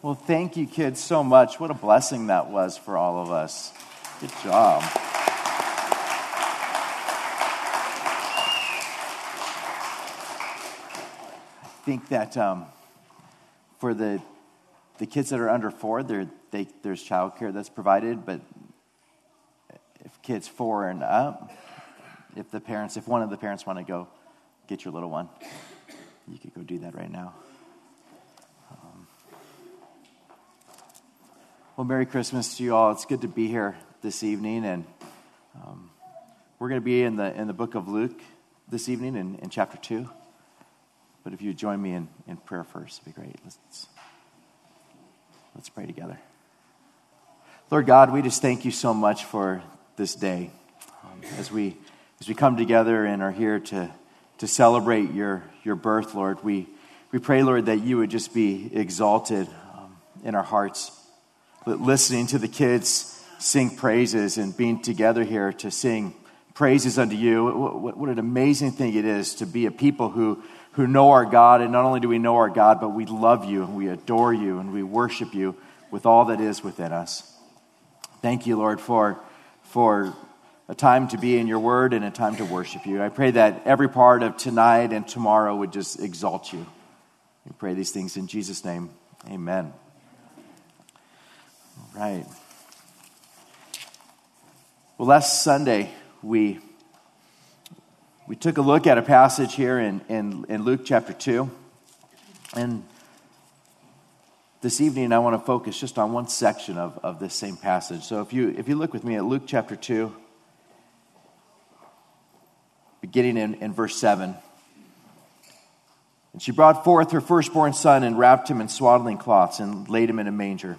Well, thank you, kids, so much. What a blessing that was for all of us. Good job. I think that um, for the, the kids that are under four, they, there's childcare that's provided, but if kids four and up, if the parents, if one of the parents want to go get your little one, you could go do that right now. Well, Merry Christmas to you all. It's good to be here this evening, and um, we're going to be in the in the book of Luke this evening in, in chapter two. But if you join me in, in prayer first, it'd be great. Let's let's pray together. Lord God, we just thank you so much for this day um, as we as we come together and are here to to celebrate your your birth, Lord. We we pray, Lord, that you would just be exalted um, in our hearts listening to the kids sing praises and being together here to sing praises unto you. What, an amazing thing it is to be a people who, who know our God. And not only do we know our God, but we love you and we adore you and we worship you with all that is within us. Thank you, Lord, for, for a time to be in your word and a time to worship you. I pray that every part of tonight and tomorrow would just exalt you. We pray these things in Jesus' name. Amen. Right. Well, last Sunday, we, we took a look at a passage here in, in, in Luke chapter 2. And this evening, I want to focus just on one section of, of this same passage. So if you, if you look with me at Luke chapter 2, beginning in, in verse 7. And she brought forth her firstborn son and wrapped him in swaddling cloths and laid him in a manger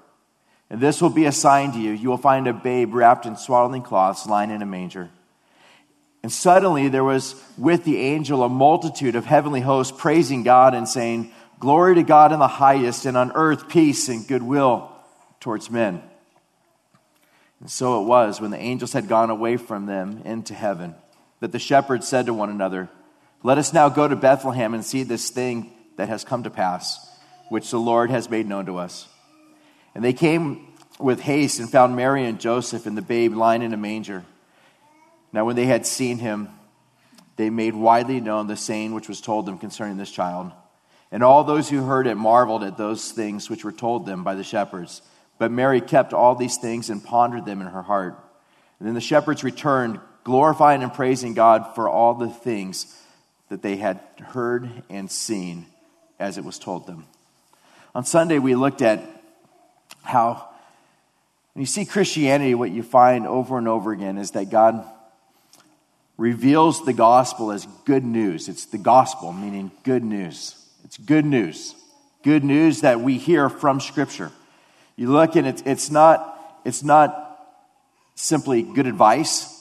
And this will be a sign to you. You will find a babe wrapped in swaddling cloths lying in a manger. And suddenly there was with the angel a multitude of heavenly hosts praising God and saying, Glory to God in the highest, and on earth peace and goodwill towards men. And so it was when the angels had gone away from them into heaven that the shepherds said to one another, Let us now go to Bethlehem and see this thing that has come to pass, which the Lord has made known to us. And they came with haste and found Mary and Joseph and the babe lying in a manger. Now, when they had seen him, they made widely known the saying which was told them concerning this child. And all those who heard it marveled at those things which were told them by the shepherds. But Mary kept all these things and pondered them in her heart. And then the shepherds returned, glorifying and praising God for all the things that they had heard and seen as it was told them. On Sunday, we looked at how when you see Christianity, what you find over and over again is that God reveals the gospel as good news. It's the gospel, meaning good news. It's good news. Good news that we hear from Scripture. You look and it's, it's, not, it's not simply good advice.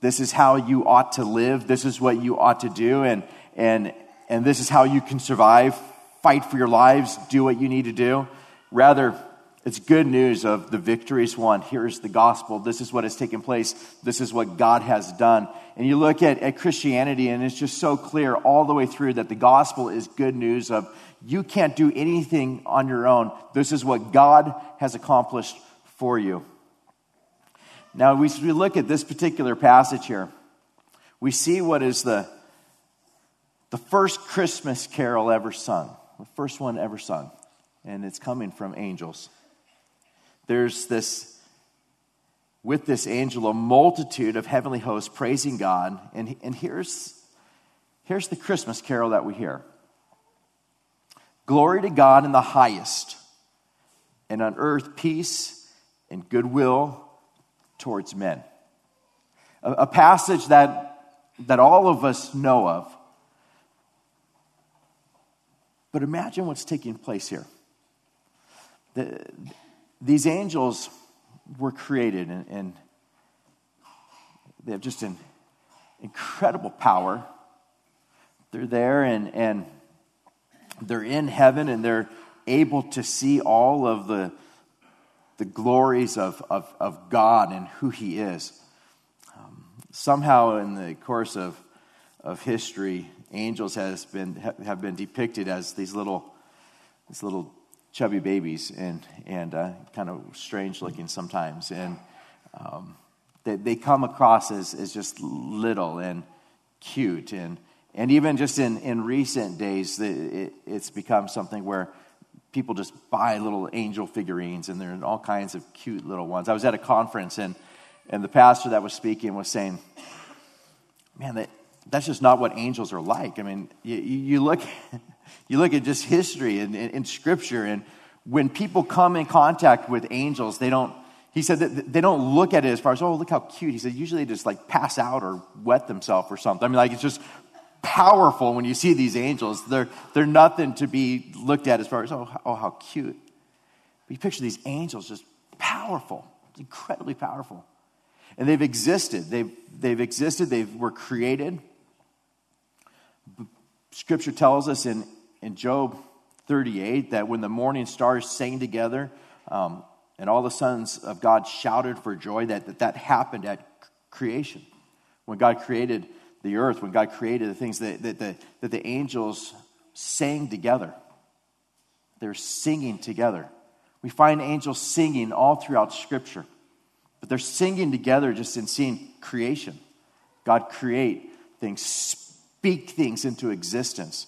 This is how you ought to live. This is what you ought to do. And, and, and this is how you can survive. Fight for your lives. Do what you need to do. Rather, it's good news of the victories won. Here's the gospel. This is what has taken place. This is what God has done. And you look at, at Christianity, and it's just so clear all the way through that the gospel is good news of you can't do anything on your own. This is what God has accomplished for you. Now, we, we look at this particular passage here. We see what is the, the first Christmas carol ever sung, the first one ever sung, and it's coming from angels there's this, with this angel, a multitude of heavenly hosts praising God. And, and here's, here's the Christmas carol that we hear Glory to God in the highest, and on earth peace and goodwill towards men. A, a passage that, that all of us know of. But imagine what's taking place here. the, these angels were created and, and they have just an incredible power. They're there and, and they're in heaven and they're able to see all of the, the glories of, of, of God and who He is. Um, somehow, in the course of, of history, angels has been, have been depicted as these little, these little chubby babies and, and uh, kind of strange looking sometimes. And um, they, they come across as, as just little and cute. And, and even just in, in recent days, it, it's become something where people just buy little angel figurines and they're all kinds of cute little ones. I was at a conference and, and the pastor that was speaking was saying, man, that, that's just not what angels are like. I mean, you, you look, you look at just history and in, scripture and when people come in contact with angels, they don't, he said that they don't look at it as far as, oh, look how cute. He said usually they just like pass out or wet themselves or something. I mean, like it's just powerful when you see these angels. They're, they're nothing to be looked at as far as, oh, oh how cute. But you picture these angels just powerful, incredibly powerful. And they've existed. They've, they've existed. They were created. Scripture tells us in, in Job 38 that when the morning stars sang together um, and all the sons of God shouted for joy, that, that that happened at creation. When God created the earth, when God created the things that, that, that, that the angels sang together. They're singing together. We find angels singing all throughout Scripture, but they're singing together just in seeing creation. God create things, speak things into existence.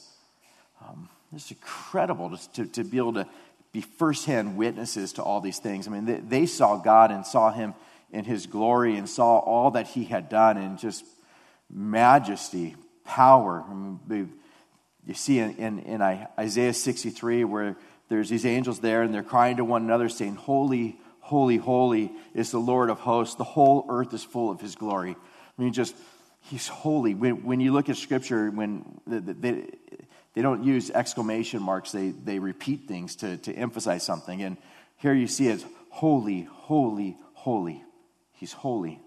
Um, it's incredible to, to, to, be able to be firsthand witnesses to all these things. I mean, they, they saw God and saw Him in His glory and saw all that He had done and just majesty, power. I mean, you see in, in, in Isaiah 63 where there's these angels there and they're crying to one another saying, Holy, holy, holy is the Lord of hosts. The whole earth is full of his glory. I mean, just, he's holy. When, when you look at scripture, when they, they don't use exclamation marks, they, they repeat things to, to emphasize something. And here you see it holy, holy, holy. He's holy.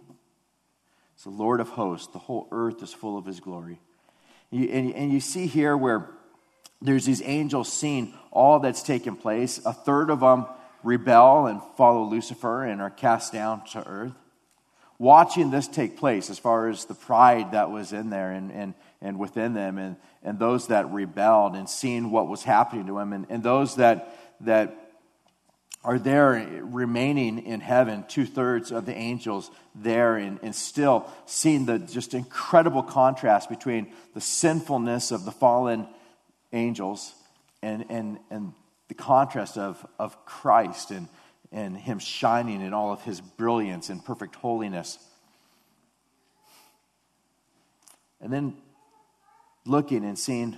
It's the Lord of hosts. The whole earth is full of his glory. You, and, and you see here where there's these angels seeing all that's taken place. A third of them rebel and follow Lucifer and are cast down to earth. Watching this take place, as far as the pride that was in there and, and, and within them, and, and those that rebelled, and seeing what was happening to them, and, and those that, that are there remaining in heaven, two thirds of the angels there, and, and still seeing the just incredible contrast between the sinfulness of the fallen angels and, and, and the contrast of, of Christ and, and Him shining in all of His brilliance and perfect holiness. And then looking and seeing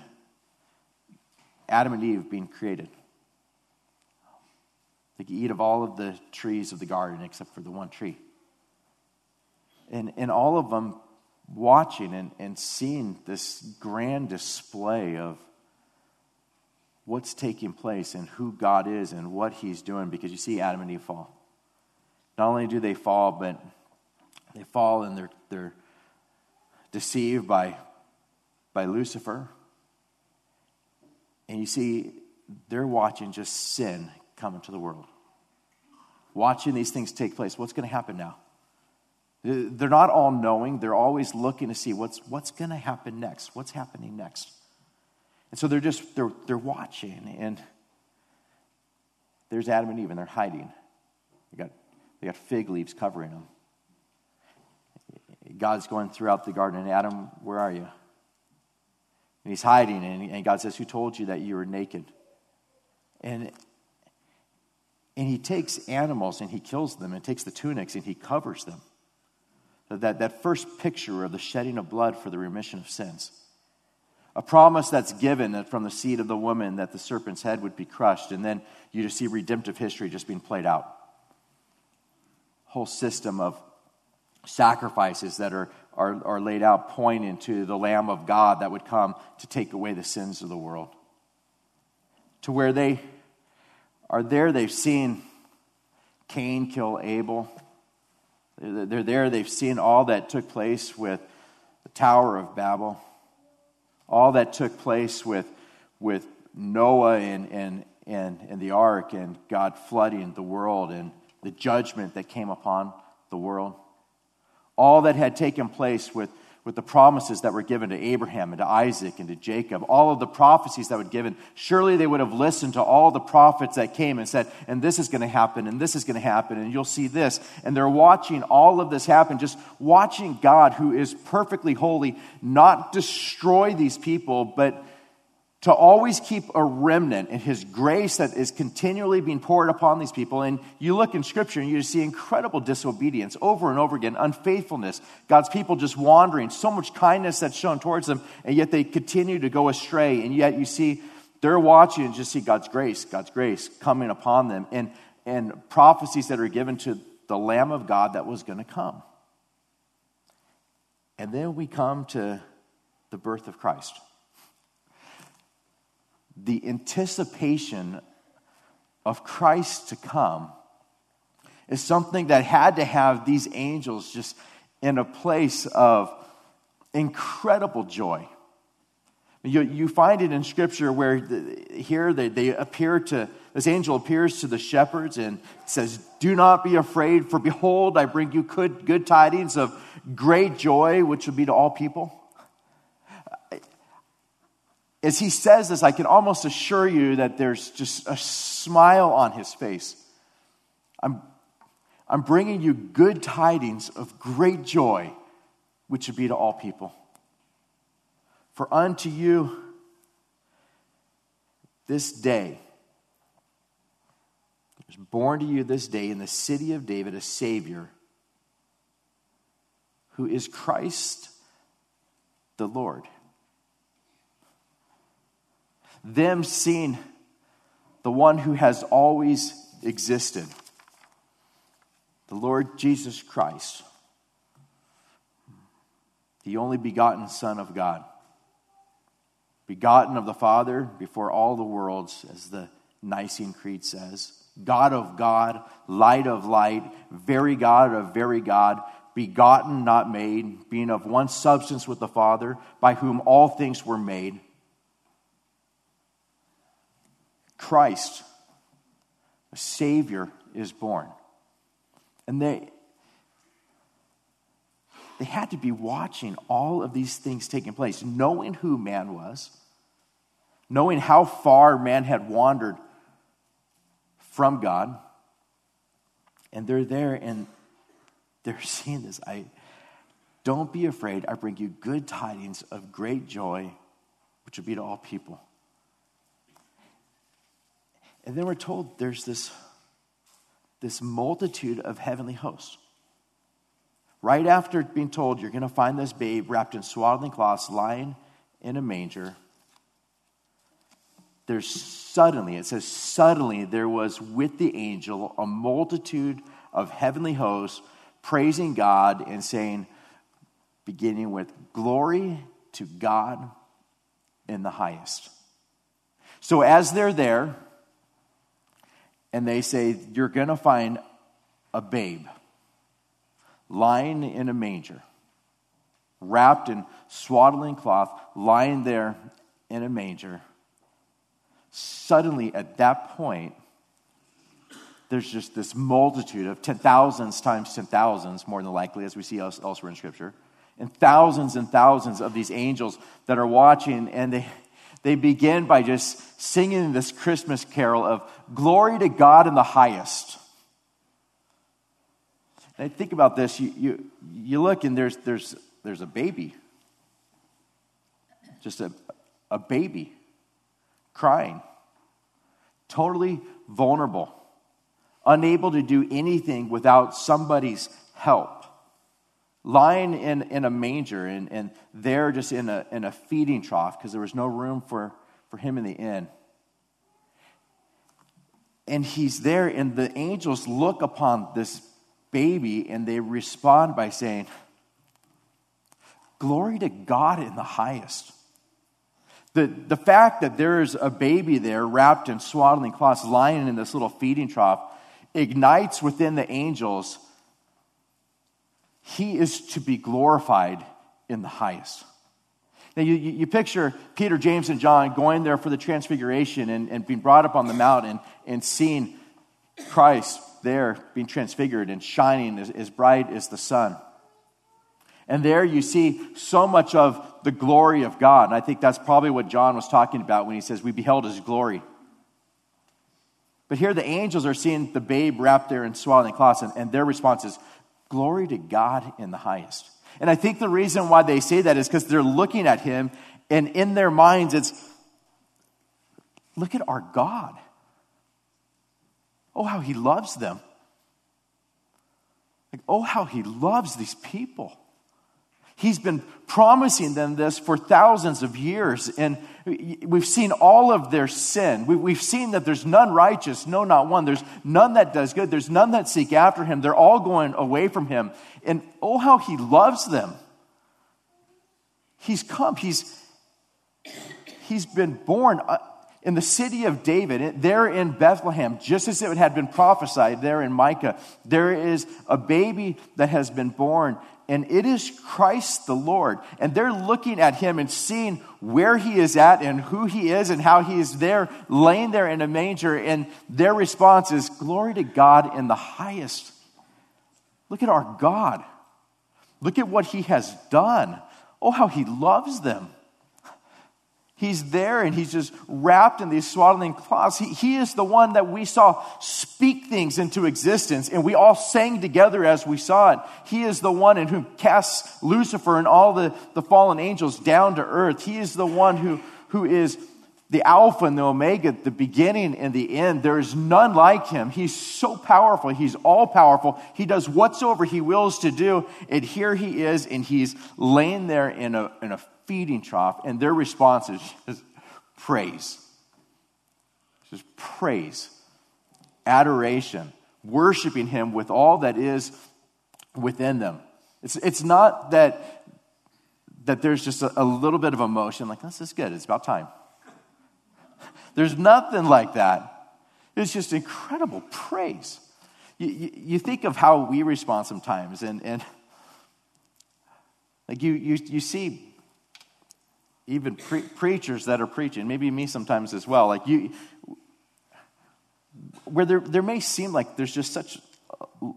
Adam and Eve being created. They could eat of all of the trees of the garden except for the one tree. And, and all of them watching and, and seeing this grand display of what's taking place and who God is and what He's doing because you see Adam and Eve fall. Not only do they fall, but they fall and they're, they're deceived by, by Lucifer. And you see, they're watching just sin come into the world watching these things take place. What's going to happen now? They're not all knowing, they're always looking to see what's, what's going to happen next, what's happening next. And so they're just, they're, they're watching, and there's Adam and Eve, and they're hiding. They got, they got fig leaves covering them. God's going throughout the garden, and Adam, where are you? And he's hiding, and, and God says, Who told you that you were naked? And and he takes animals and he kills them and takes the tunics and he covers them. That, that first picture of the shedding of blood for the remission of sins. A promise that's given from the seed of the woman that the serpent's head would be crushed. And then you just see redemptive history just being played out. Whole system of sacrifices that are, are, are laid out pointing to the Lamb of God that would come to take away the sins of the world. To where they are there. They've seen Cain kill Abel. They're there. They've seen all that took place with the Tower of Babel, all that took place with, with Noah and, and, and, and the ark and God flooding the world and the judgment that came upon the world. All that had taken place with with the promises that were given to Abraham and to Isaac and to Jacob, all of the prophecies that were given, surely they would have listened to all the prophets that came and said, and this is going to happen, and this is going to happen, and you'll see this. And they're watching all of this happen, just watching God, who is perfectly holy, not destroy these people, but to always keep a remnant in his grace that is continually being poured upon these people. And you look in scripture and you see incredible disobedience over and over again, unfaithfulness, God's people just wandering, so much kindness that's shown towards them, and yet they continue to go astray. And yet you see they're watching and just see God's grace, God's grace coming upon them, and, and prophecies that are given to the Lamb of God that was going to come. And then we come to the birth of Christ the anticipation of Christ to come is something that had to have these angels just in a place of incredible joy. You, you find it in Scripture where the, here they, they appear to, this angel appears to the shepherds and says, Do not be afraid, for behold, I bring you good, good tidings of great joy, which will be to all people as he says this, I can almost assure you that there's just a smile on his face. I'm, I'm bringing you good tidings of great joy, which would be to all people. For unto you this day, is born to you this day in the city of David a Savior who is Christ the Lord them seeing the one who has always existed, the Lord Jesus Christ, the only begotten Son of God, begotten of the Father before all the worlds, as the Nicene Creed says, God of God, light of light, very God of very God, begotten, not made, being of one substance with the Father, by whom all things were made Christ, a Savior, is born. And they, they had to be watching all of these things taking place, knowing who man was, knowing how far man had wandered from God. And they're there and they're seeing this. I don't be afraid. I bring you good tidings of great joy, which will be to all people. And then we're told there's this, this multitude of heavenly hosts. Right after being told you're going to find this babe wrapped in swaddling cloths lying in a manger, there's suddenly, it says, suddenly there was with the angel a multitude of heavenly hosts praising God and saying, beginning with glory to God in the highest. So as they're there, and they say, You're going to find a babe lying in a manger, wrapped in swaddling cloth, lying there in a manger. Suddenly, at that point, there's just this multitude of ten thousands times ten thousands, more than likely, as we see elsewhere in Scripture, and thousands and thousands of these angels that are watching, and they, they begin by just singing this Christmas carol of glory to God in the highest. And I think about this, you, you, you look and there's, there's, there's a baby, just a, a baby crying, totally vulnerable, unable to do anything without somebody's help lying in, in a manger and, and there just in a, in a feeding trough because there was no room for, for him in the inn. And he's there, and the angels look upon this baby and they respond by saying, Glory to God in the highest. The, the fact that there is a baby there wrapped in swaddling cloths lying in this little feeding trough ignites within the angels he is to be glorified in the highest. Now, you, you picture Peter, James, and John going there for the transfiguration and, and being brought up on the mountain and seeing Christ there being transfigured and shining as, as bright as the sun. And there you see so much of the glory of God. And I think that's probably what John was talking about when he says, We beheld his glory. But here the angels are seeing the babe wrapped there in swaddling cloths, and, and their response is, Glory to God in the highest. And I think the reason why they say that is because they're looking at him, and in their minds, it's, Look at our God. Oh, how he loves them. Like, oh, how he loves these people. He's been promising them this for thousands of years, and we've seen all of their sin. We've seen that there's none righteous, no, not one. There's none that does good. There's none that seek after him. They're all going away from him. And oh, how he loves them. He's come. He's, he's been born uh, in the city of David, there in Bethlehem, just as it had been prophesied there in Micah. There is a baby that has been born and it is Christ the Lord. And they're looking at him and seeing where he is at and who he is and how he is there, laying there in a manger. And their response is, Glory to God in the highest. Look at our God. Look at what he has done. Oh, how he loves them. He's there and he's just wrapped in these swaddling cloths. He, he is the one that we saw speak things into existence, and we all sang together as we saw it. He is the one in whom casts Lucifer and all the, the fallen angels down to earth. He is the one who, who is the Alpha and the Omega, the beginning and the end. There is none like him. He's so powerful. He's all powerful. He does whatsoever he wills to do. And here he is, and he's laying there in a, in a feeding trough, and their response is just praise. Just praise, adoration, worshiping Him with all that is within them. It's, it's not that, that there's just a, a little bit of emotion, like, this is good, it's about time. There's nothing like that. It's just incredible praise. You, you, you, think of how we respond sometimes, and, and like you, you, you see even pre- preachers that are preaching, maybe me sometimes as well, like you, where there, there may seem like there's just such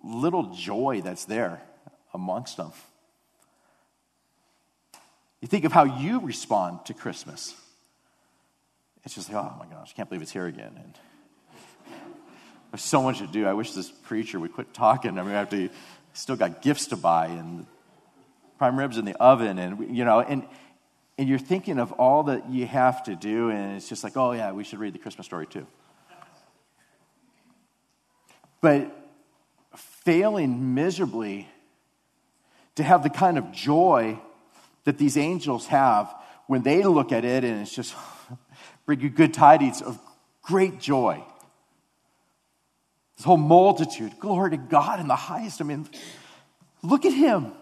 little joy that's there amongst them. You think of how you respond to Christmas. It's just like, oh my gosh, I can't believe it's here again. And there's so much to do. I wish this preacher would quit talking. I mean, I have to, still got gifts to buy and prime ribs in the oven, and you know, and and you're thinking of all that you have to do, and it's just like, oh, yeah, we should read the Christmas story too. But failing miserably to have the kind of joy that these angels have when they look at it, and it's just bring you good tidings of great joy. This whole multitude, glory to God in the highest. I mean, look at him.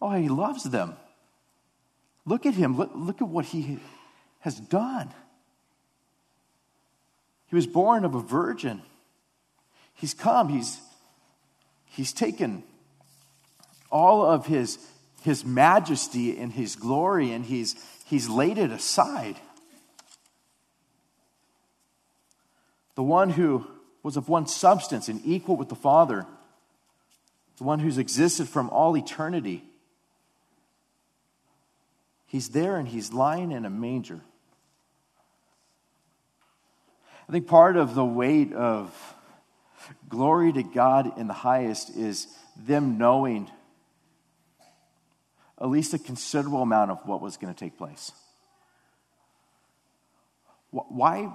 Oh, he loves them. Look at him. Look, look at what he has done. He was born of a virgin. He's come. He's, he's taken all of his, his majesty and his glory and he's, he's laid it aside. The one who was of one substance and equal with the Father, the one who's existed from all eternity He's there and he's lying in a manger. I think part of the weight of glory to God in the highest is them knowing at least a considerable amount of what was going to take place. Why,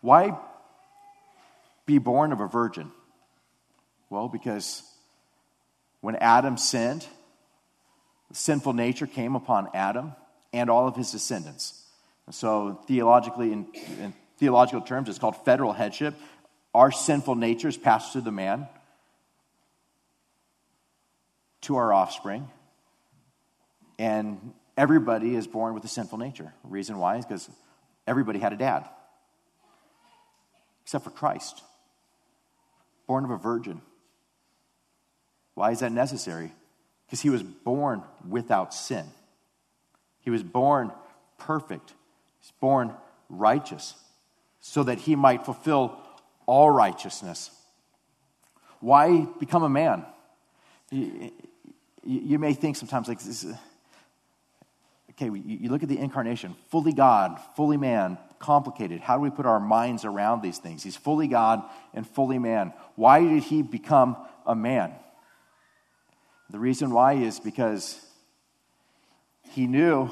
why be born of a virgin? Well, because when Adam sinned, sinful nature came upon Adam and all of his descendants. So, theologically, in, in theological terms, it's called federal headship. Our sinful natures pass through the man to our offspring. And everybody is born with a sinful nature. The reason why is because everybody had a dad, except for Christ, born of a virgin. Why is that necessary? Because he was born without sin. He was born perfect. He's born righteous so that he might fulfill all righteousness. Why become a man? You, you may think sometimes, like, this is, okay, you look at the incarnation, fully God, fully man, complicated. How do we put our minds around these things? He's fully God and fully man. Why did he become a man? The reason why is because he knew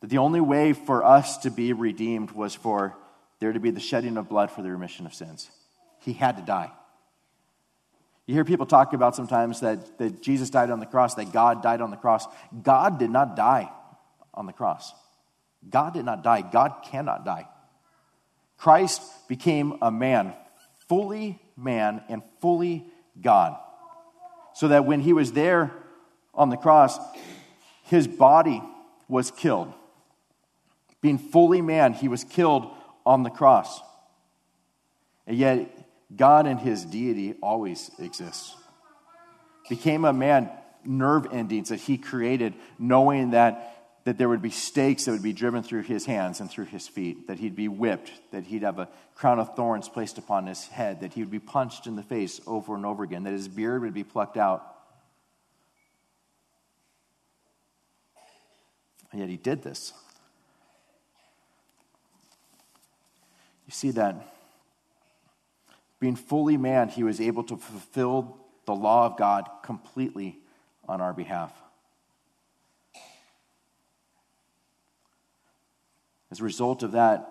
that the only way for us to be redeemed was for there to be the shedding of blood for the remission of sins. He had to die. You hear people talk about sometimes that, that Jesus died on the cross, that God died on the cross. God did not die on the cross. God did not die. God cannot die. Christ became a man, fully man and fully God. So that when he was there on the cross, his body was killed. Being fully man, he was killed on the cross. And yet, God and his deity always exists. Became a man, nerve endings that he created, knowing that, that there would be stakes that would be driven through his hands and through his feet, that he'd be whipped, that he'd have a crown of thorns placed upon his head, that he would be punched in the face over and over again, that his beard would be plucked out. And yet he did this. You see that being fully man, he was able to fulfill the law of God completely on our behalf. As a result of that,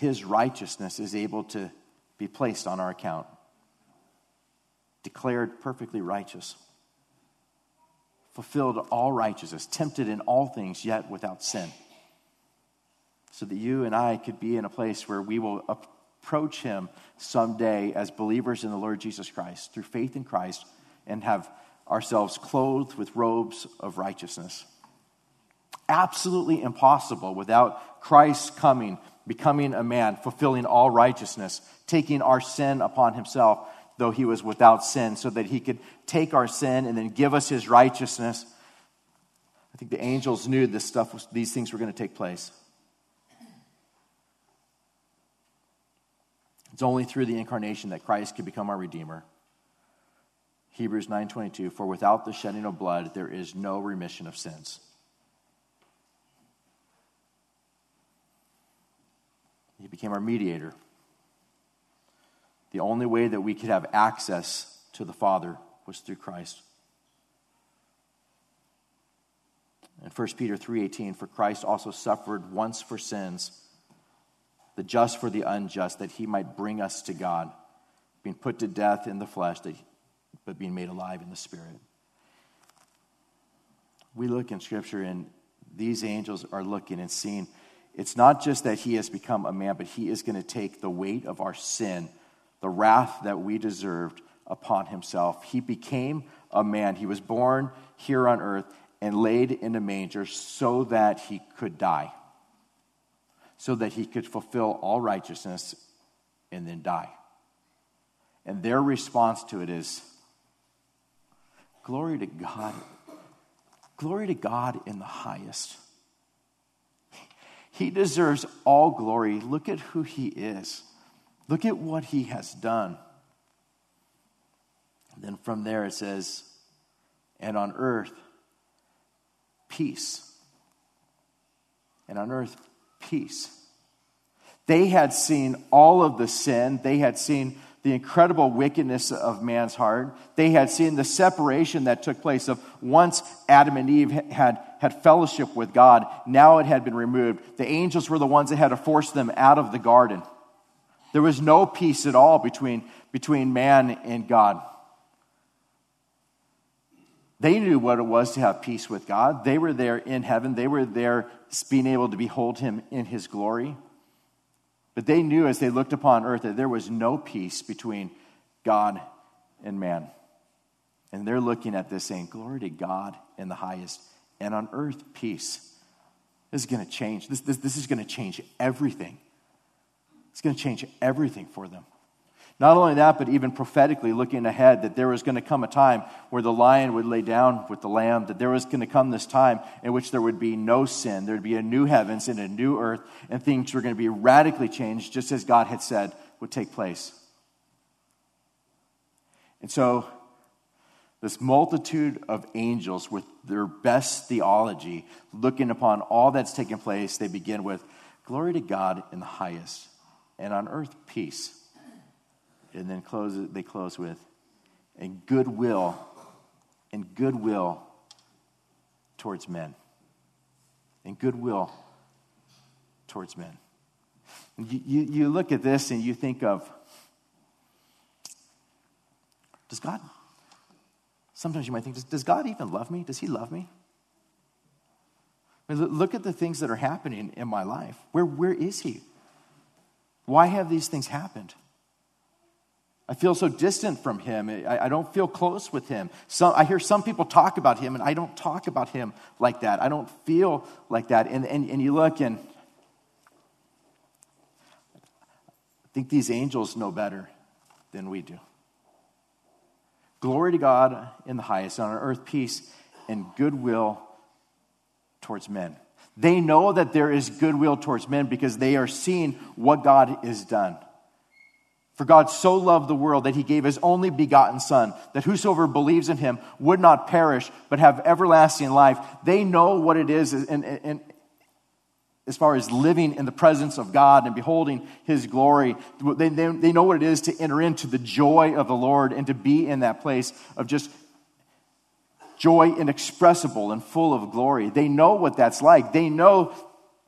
his righteousness is able to be placed on our account, declared perfectly righteous, fulfilled all righteousness, tempted in all things, yet without sin. So that you and I could be in a place where we will approach Him someday as believers in the Lord Jesus Christ through faith in Christ and have ourselves clothed with robes of righteousness. Absolutely impossible without Christ coming, becoming a man, fulfilling all righteousness, taking our sin upon Himself, though He was without sin, so that He could take our sin and then give us His righteousness. I think the angels knew this stuff, was, these things were going to take place. It's only through the incarnation that Christ could become our redeemer. Hebrews 9:22 for without the shedding of blood there is no remission of sins. He became our mediator. The only way that we could have access to the Father was through Christ. In 1 Peter 3:18 for Christ also suffered once for sins the just for the unjust, that he might bring us to God, being put to death in the flesh, but being made alive in the spirit. We look in Scripture, and these angels are looking and seeing it's not just that he has become a man, but he is going to take the weight of our sin, the wrath that we deserved upon himself. He became a man. He was born here on earth and laid in a manger so that he could die so that he could fulfill all righteousness and then die. And their response to it is glory to God. Glory to God in the highest. He deserves all glory. Look at who he is. Look at what he has done. And then from there it says, and on earth, peace. And on earth, peace. They had seen all of the sin, they had seen the incredible wickedness of man's heart. They had seen the separation that took place of once Adam and Eve had, had fellowship with God, now it had been removed. The angels were the ones that had to force them out of the garden. There was no peace at all between, between man and God. They knew what it was to have peace with God. They were there in heaven. They were there being able to behold him in his glory. But they knew as they looked upon earth that there was no peace between God and man. And they're looking at this saying, Glory to God in the highest, and on earth peace. This is going to change. This, this, this is going to change everything. It's going to change everything for them. Not only that, but even prophetically looking ahead, that there was going to come a time where the lion would lay down with the lamb, that there was going to come this time in which there would be no sin. There would be a new heavens and a new earth, and things were going to be radically changed, just as God had said would take place. And so, this multitude of angels with their best theology, looking upon all that's taken place, they begin with Glory to God in the highest, and on earth peace and then close they close with, and goodwill, and goodwill towards men. And goodwill towards men. You, you, you look at this and you think of, does God, sometimes you might think, does, does God even love me? Does He love me? I mean, look at the things that are happening in my life. Where, where is He? Why have these things happened? I feel so distant from him. I, I, don't feel close with him. Some, I hear some people talk about him, and I don't talk about him like that. I don't feel like that. And, and, and you look, and I think these angels know better than we do. Glory to God in the highest, on earth peace and goodwill towards men. They know that there is goodwill towards men because they are seeing what God has done. For God so loved the world that he gave his only begotten Son, that whosoever believes in him would not perish, but have everlasting life. They know what it is in, in, in, as far as living in the presence of God and beholding his glory. They, they, they know what it is to enter into the joy of the Lord and to be in that place of just joy inexpressible and full of glory. They know what that's like. They know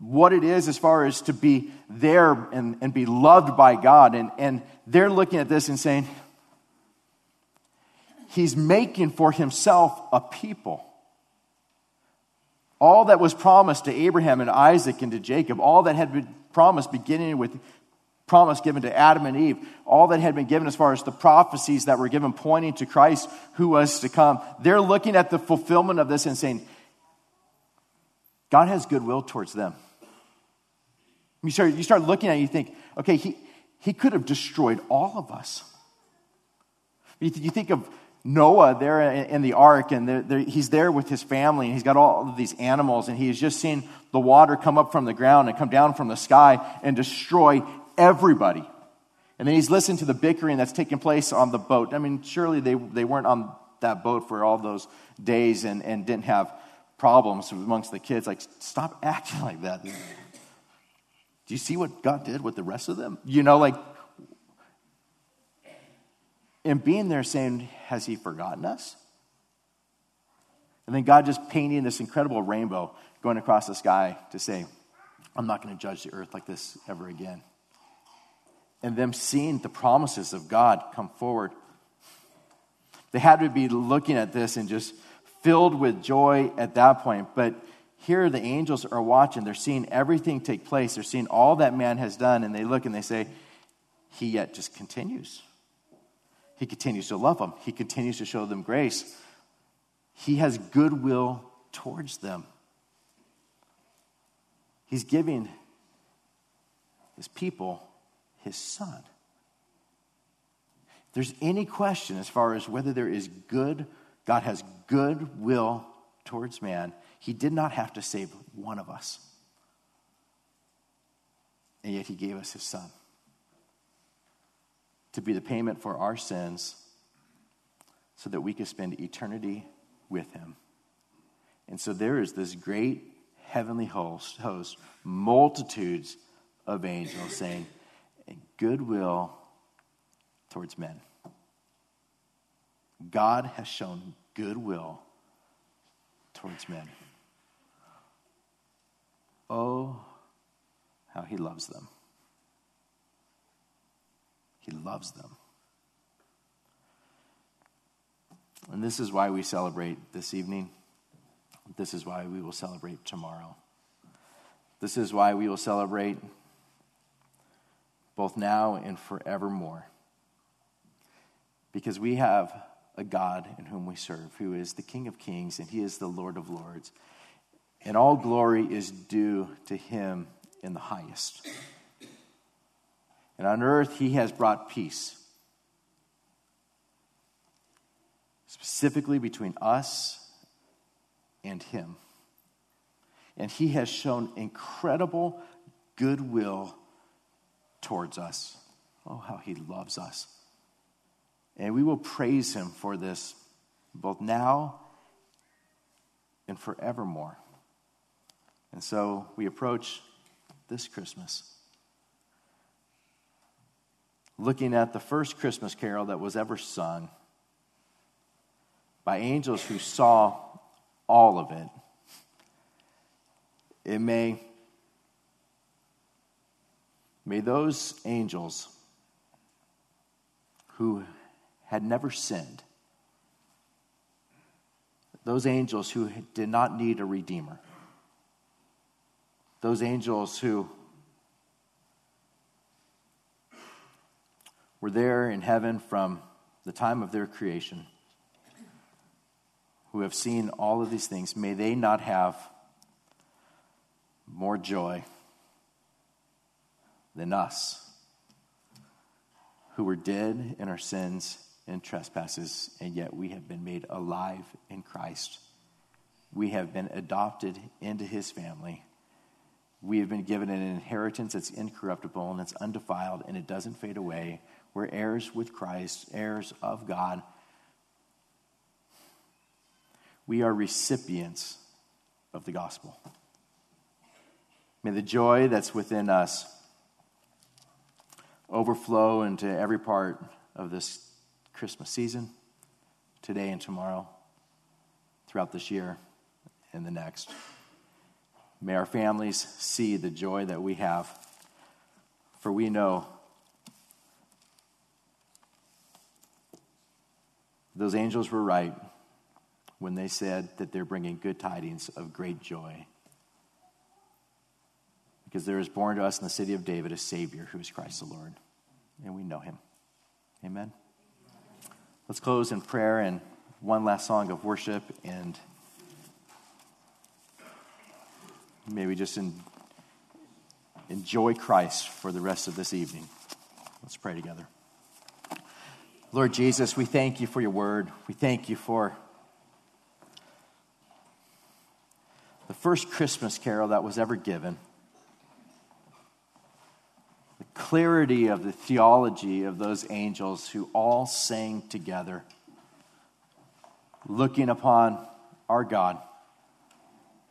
what it is as far as to be there and, and be loved by God. And, and they're looking at this and saying, He's making for himself a people. All that was promised to Abraham and Isaac and to Jacob, all that had been promised beginning with promise given to Adam and Eve, all that had been given as far as the prophecies that were given pointing to Christ who was to come, they're looking at the fulfillment of this and saying, God has goodwill towards them. You start, you start looking at it, you think, okay, he, he could have destroyed all of us. You, you think of Noah there in the ark, and they're, they're, he's there with his family, and he's got all of these animals, and he has just seen the water come up from the ground and come down from the sky and destroy everybody. And then he's listened to the bickering that's taking place on the boat. I mean, surely they, they weren't on that boat for all those days and, and didn't have problems amongst the kids. Like, stop acting like that. Do you see what God did with the rest of them? You know, like, and being there saying, Has He forgotten us? And then God just painting this incredible rainbow going across the sky to say, I'm not going to judge the earth like this ever again. And them seeing the promises of God come forward. They had to be looking at this and just filled with joy at that point. But here, the angels are watching. They're seeing everything take place. They're seeing all that man has done, and they look and they say, He yet just continues. He continues to love them, He continues to show them grace. He has goodwill towards them. He's giving His people His Son. If there's any question as far as whether there is good, God has goodwill towards man he did not have to save one of us. And yet he gave us his son to be the payment for our sins so that we could spend eternity with him. And so there is this great heavenly host, host multitudes of angels saying, goodwill towards men. God has shown goodwill towards men. Oh, how he loves them. He loves them. And this is why we celebrate this evening. This is why we will celebrate tomorrow. This is why we will celebrate both now and forevermore. Because we have a God in whom we serve, who is the King of kings and he is the Lord of lords. And all glory is due to him in the highest. And on earth, he has brought peace, specifically between us and him. And he has shown incredible goodwill towards us. Oh, how he loves us. And we will praise him for this both now and forevermore. And so we approach this Christmas looking at the first Christmas carol that was ever sung by angels who saw all of it. It may, may those angels who had never sinned, those angels who did not need a redeemer, those angels who were there in heaven from the time of their creation, who have seen all of these things, may they not have more joy than us, who were dead in our sins and trespasses, and yet we have been made alive in Christ. We have been adopted into his family. We have been given an inheritance that's incorruptible and it's undefiled and it doesn't fade away. We're heirs with Christ, heirs of God. We are recipients of the gospel. May the joy that's within us overflow into every part of this Christmas season, today and tomorrow, throughout this year and the next. May our families see the joy that we have, for we know those angels were right when they said that they're bringing good tidings of great joy because there is born to us in the city of David a Savior who is Christ the Lord, and we know him. Amen. Let's close in prayer and one last song of worship, and maybe just in, enjoy Christ for the rest of this evening. Let's pray together. Lord Jesus, we thank you for your word. We thank you for the first Christmas carol that was ever given The clarity of the theology of those angels who all sang together, looking upon our God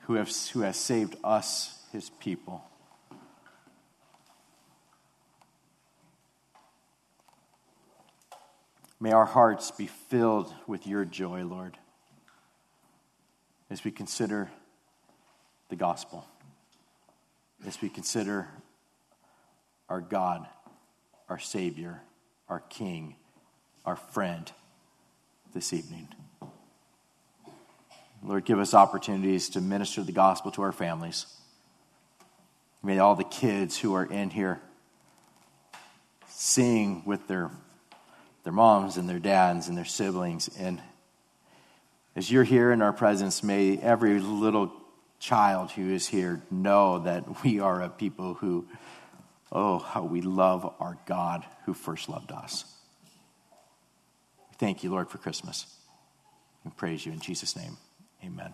who, have, who has saved us, his people. May our hearts be filled with your joy, Lord, as we consider the gospel, as we consider our God, our Savior, our King, our friend this evening. Lord, give us opportunities to minister the gospel to our families. May all the kids who are in here sing with their, their moms and their dads and their siblings. And as you're here in our presence, may every little child who is here know that we are a people who Oh, how we love our God who first loved us. Thank you, Lord, for Christmas. We praise you in Jesus' name. Amen.